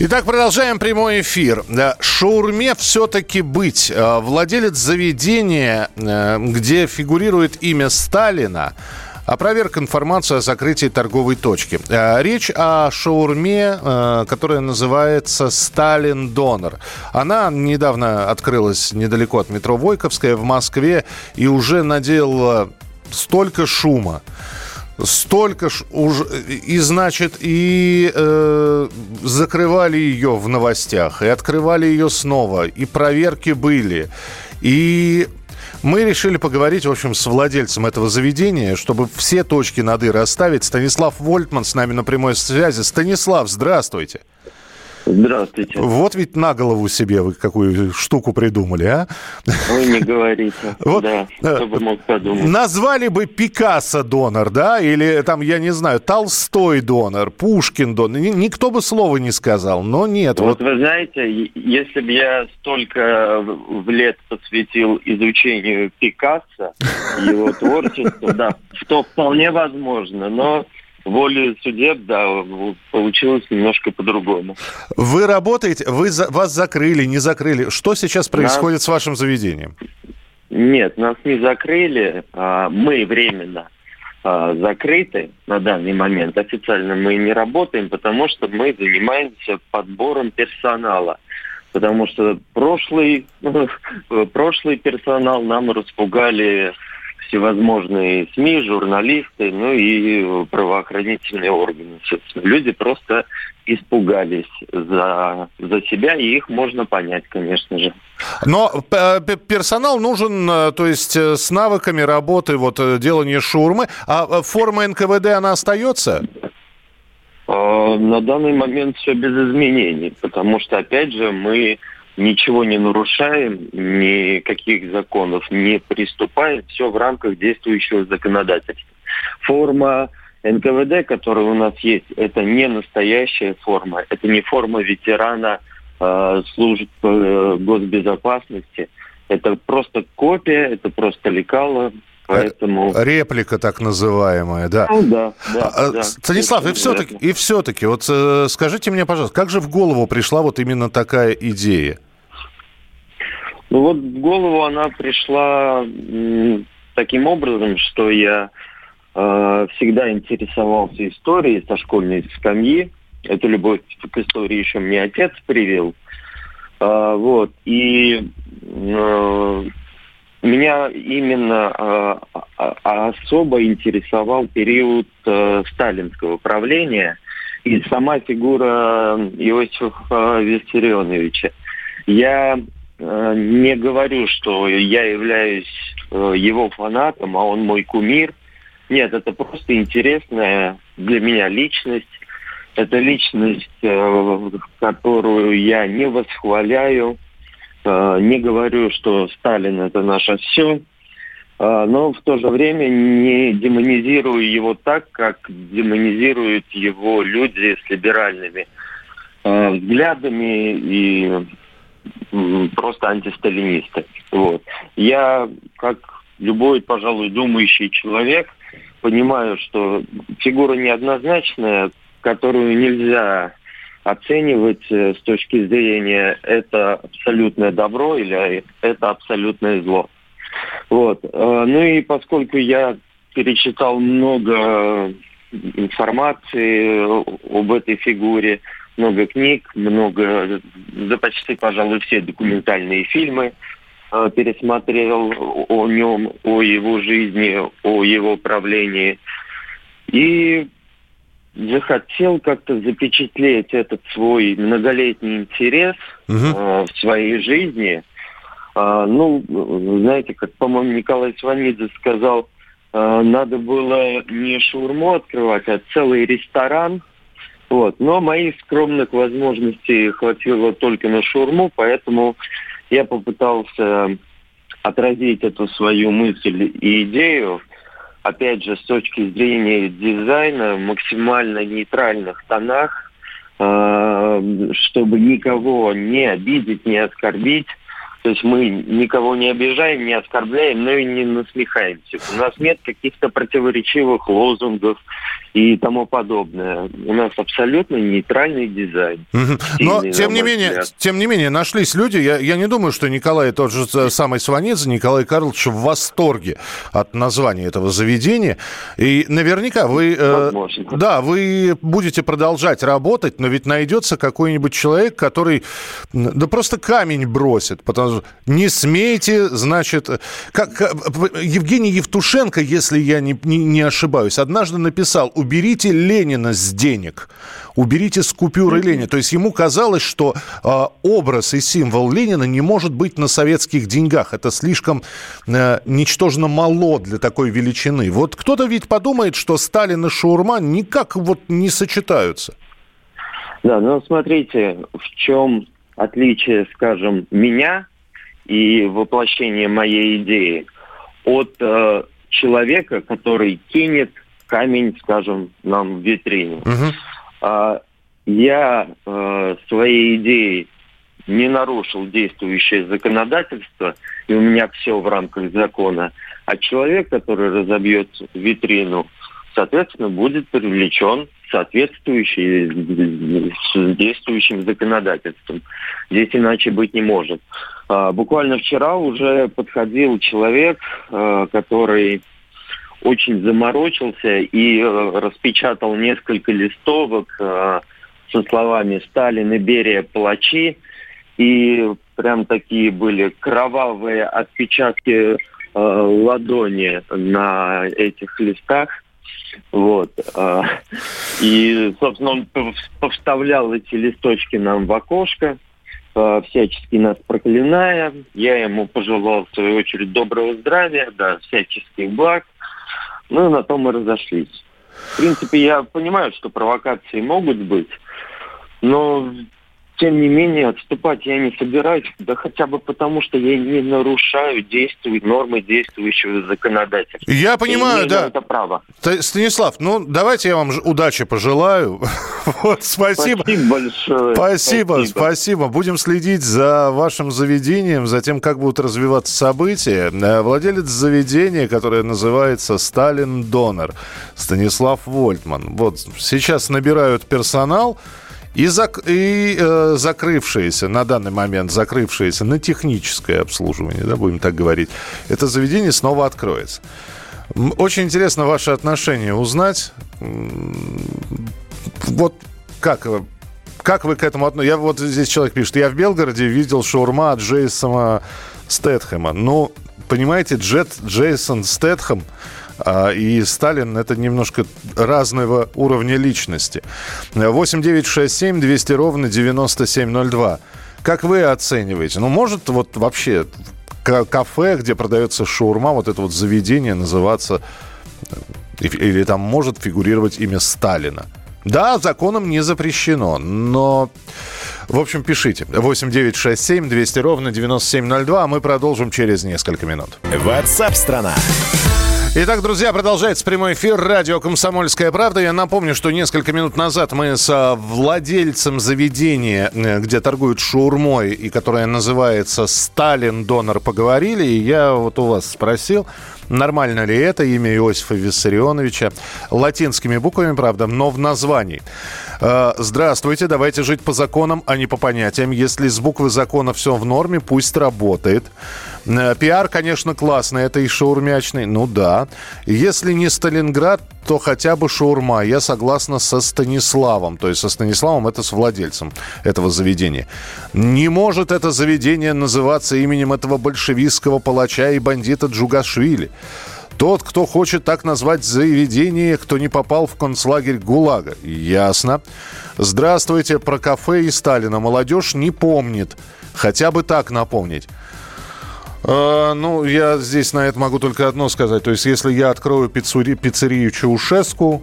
Итак, продолжаем прямой эфир. Шаурме все-таки быть. Э, Владелец заведения, э, где фигурирует имя Сталина, опроверг информацию о закрытии торговой точки. Э, Речь о шаурме, которая называется «Сталин Донор». Она недавно открылась недалеко от метро Войковская в Москве и уже наделала столько шума. Столько ж уже и значит и э, закрывали ее в новостях и открывали ее снова и проверки были и мы решили поговорить, в общем, с владельцем этого заведения, чтобы все точки над «и» расставить. Станислав Вольтман с нами на прямой связи. Станислав, здравствуйте. Здравствуйте. Вот ведь на голову себе вы какую штуку придумали, а? Вы не говорите. Вот, да, э, кто бы мог подумать. Назвали бы Пикассо донор, да? Или там, я не знаю, Толстой донор, Пушкин донор. Ни- Никто бы слова не сказал, но нет. Вот Вот, вы знаете, если бы я столько в лет посвятил изучению Пикассо, его творчеству, да, то вполне возможно, но волей судеб, да, получилось немножко по-другому. вы работаете, вы за- вас закрыли, не закрыли. Что сейчас происходит с вашим заведением? Нет, нас не закрыли, а, мы временно а, закрыты на данный момент. Официально мы не работаем, потому что мы занимаемся подбором персонала. Потому что прошлый, прошлый персонал нам распугали всевозможные СМИ, журналисты, ну и правоохранительные органы. Собственно. Люди просто испугались за, за себя, и их можно понять, конечно же. Но э, персонал нужен, э, то есть э, с навыками работы, вот э, делания шурмы. А э, форма НКВД, она остается? Э, На данный момент все без изменений, потому что, опять же, мы ничего не нарушаем, никаких законов не приступаем, все в рамках действующего законодательства. Форма НКВД, которая у нас есть, это не настоящая форма, это не форма ветерана э, служб э, госбезопасности, это просто копия, это просто лекало, поэтому... Реплика так называемая, да. Ну да, да, А, да, Станислав, и все-таки, и все-таки, вот э, скажите мне, пожалуйста, как же в голову пришла вот именно такая идея? Ну вот в голову она пришла м, таким образом, что я э, всегда интересовался историей со школьной скамьи. Эту любовь к истории еще мне отец привил. А, вот. И э, меня именно э, а- а- особо интересовал период э, сталинского правления и сама фигура Иосифа Виссарионовича. Я э, не говорю, что я являюсь э, его фанатом, а он мой кумир. Нет, это просто интересная для меня личность. Это личность, э, которую я не восхваляю, э, не говорю, что Сталин это наше все, но в то же время не демонизирую его так, как демонизируют его люди с либеральными э, взглядами и просто антисталинисты. Вот. Я, как любой, пожалуй, думающий человек, понимаю, что фигура неоднозначная, которую нельзя оценивать э, с точки зрения это абсолютное добро или это абсолютное зло. Вот. Э, Ну и поскольку я перечитал много информации об этой фигуре, много книг, много, да почти, пожалуй, все документальные фильмы э, пересмотрел о нем, о его жизни, о его правлении. И захотел как-то запечатлеть этот свой многолетний интерес Мгм. э, в своей жизни. А, ну, знаете, как, по-моему, Николай Сванидзе сказал, э, надо было не шаурму открывать, а целый ресторан. Вот. Но моих скромных возможностей хватило только на шаурму, поэтому я попытался отразить эту свою мысль и идею, опять же, с точки зрения дизайна, максимально нейтральных тонах, э, чтобы никого не обидеть, не оскорбить. То есть мы никого не обижаем, не оскорбляем, но и не насмехаемся. У нас нет каких-то противоречивых лозунгов и тому подобное. У нас абсолютно нейтральный дизайн. Но, тем не, менее, тем не менее, нашлись люди, я, я не думаю, что Николай тот же самый Сванидзе, Николай Карлович в восторге от названия этого заведения. И наверняка вы... Э, да, вы будете продолжать работать, но ведь найдется какой-нибудь человек, который да просто камень бросит, потому не смейте, значит... Как, Евгений Евтушенко, если я не, не, не ошибаюсь, однажды написал «Уберите Ленина с денег» уберите с купюры Ленина. То есть ему казалось, что э, образ и символ Ленина не может быть на советских деньгах. Это слишком э, ничтожно мало для такой величины. Вот кто-то ведь подумает, что Сталин и Шаурма никак вот не сочетаются. Да, ну смотрите, в чем отличие, скажем, меня и воплощение моей идеи от э, человека, который кинет камень, скажем, нам в витрине. Угу. А, я э, своей идеей не нарушил действующее законодательство, и у меня все в рамках закона. А человек, который разобьет витрину, соответственно, будет привлечен соответствующий с действующим законодательством. Здесь иначе быть не может. А, буквально вчера уже подходил человек, а, который очень заморочился и а, распечатал несколько листовок со словами «Сталин и Берия палачи». И прям такие были кровавые отпечатки ладони на этих листах. Вот. И, собственно, он повставлял эти листочки нам в окошко. Э, всячески нас проклиная. Я ему пожелал, в свою очередь, доброго здравия, да, всяческих благ. Ну и на том мы разошлись. В принципе, я понимаю, что провокации могут быть, но тем не менее, отступать я не собираюсь, да хотя бы потому, что я не нарушаю действуют нормы действующего законодательства. Я понимаю, да. Это право. Станислав, ну давайте я вам удачи пожелаю. вот, спасибо. Спасибо большое. Спасибо, спасибо, спасибо. Будем следить за вашим заведением, за тем, как будут развиваться события. Э, владелец заведения, которое называется «Сталин Донор», Станислав Вольтман. Вот сейчас набирают персонал. И, зак и э, закрывшееся, на данный момент закрывшееся на техническое обслуживание, да, будем так говорить, это заведение снова откроется. Очень интересно ваше отношение узнать. Вот как, как вы к этому относитесь? Я вот здесь человек пишет, я в Белгороде видел шаурма от Джейсона Стэтхэма. Ну, понимаете, Джет, Джейсон Стэтхэм и Сталин это немножко разного уровня личности. 8 9 6 7 200 ровно 9702. Как вы оцениваете? Ну, может вот вообще кафе, где продается шаурма, вот это вот заведение называться, э, или там может фигурировать имя Сталина? Да, законом не запрещено, но... В общем, пишите. 8 9 6 7 200 ровно 9702, а мы продолжим через несколько минут. WhatsApp страна. Итак, друзья, продолжается прямой эфир радио «Комсомольская правда». Я напомню, что несколько минут назад мы с а, владельцем заведения, э, где торгуют шаурмой, и которое называется «Сталин Донор» поговорили. И я вот у вас спросил, нормально ли это имя Иосифа Виссарионовича. Латинскими буквами, правда, но в названии. Э, здравствуйте, давайте жить по законам, а не по понятиям. Если с буквы закона все в норме, пусть работает. Э, пиар, конечно, классный, это и шаурмячный, ну да. Если не Сталинград, то хотя бы шаурма. Я согласна со Станиславом, то есть со Станиславом, это с владельцем этого заведения. Не может это заведение называться именем этого большевистского палача и бандита Джугашвили. Тот, кто хочет так назвать заведение, кто не попал в концлагерь ГУЛАГа. Ясно. Здравствуйте, про кафе и Сталина. Молодежь не помнит. Хотя бы так напомнить. Э, ну, я здесь на это могу только одно сказать. То есть, если я открою пиццерию, пиццерию Чаушеску,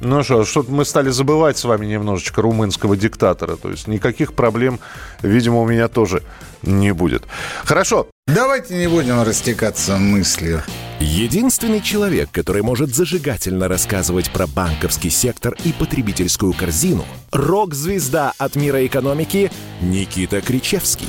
Ну что, что-то мы стали забывать с вами немножечко румынского диктатора. То есть никаких проблем, видимо, у меня тоже не будет. Хорошо. Давайте не будем растекаться мыслью. Единственный человек, который может зажигательно рассказывать про банковский сектор и потребительскую корзину – рок-звезда от мира экономики Никита Кричевский.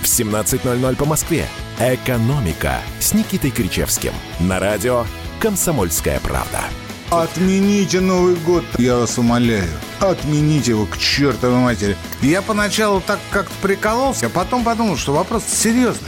в 17.00 по Москве. «Экономика» с Никитой Кричевским. На радио «Комсомольская правда». Отмените Новый год, я вас умоляю. Отмените его к чертовой матери. Я поначалу так как-то прикололся, а потом подумал, что вопрос серьезный.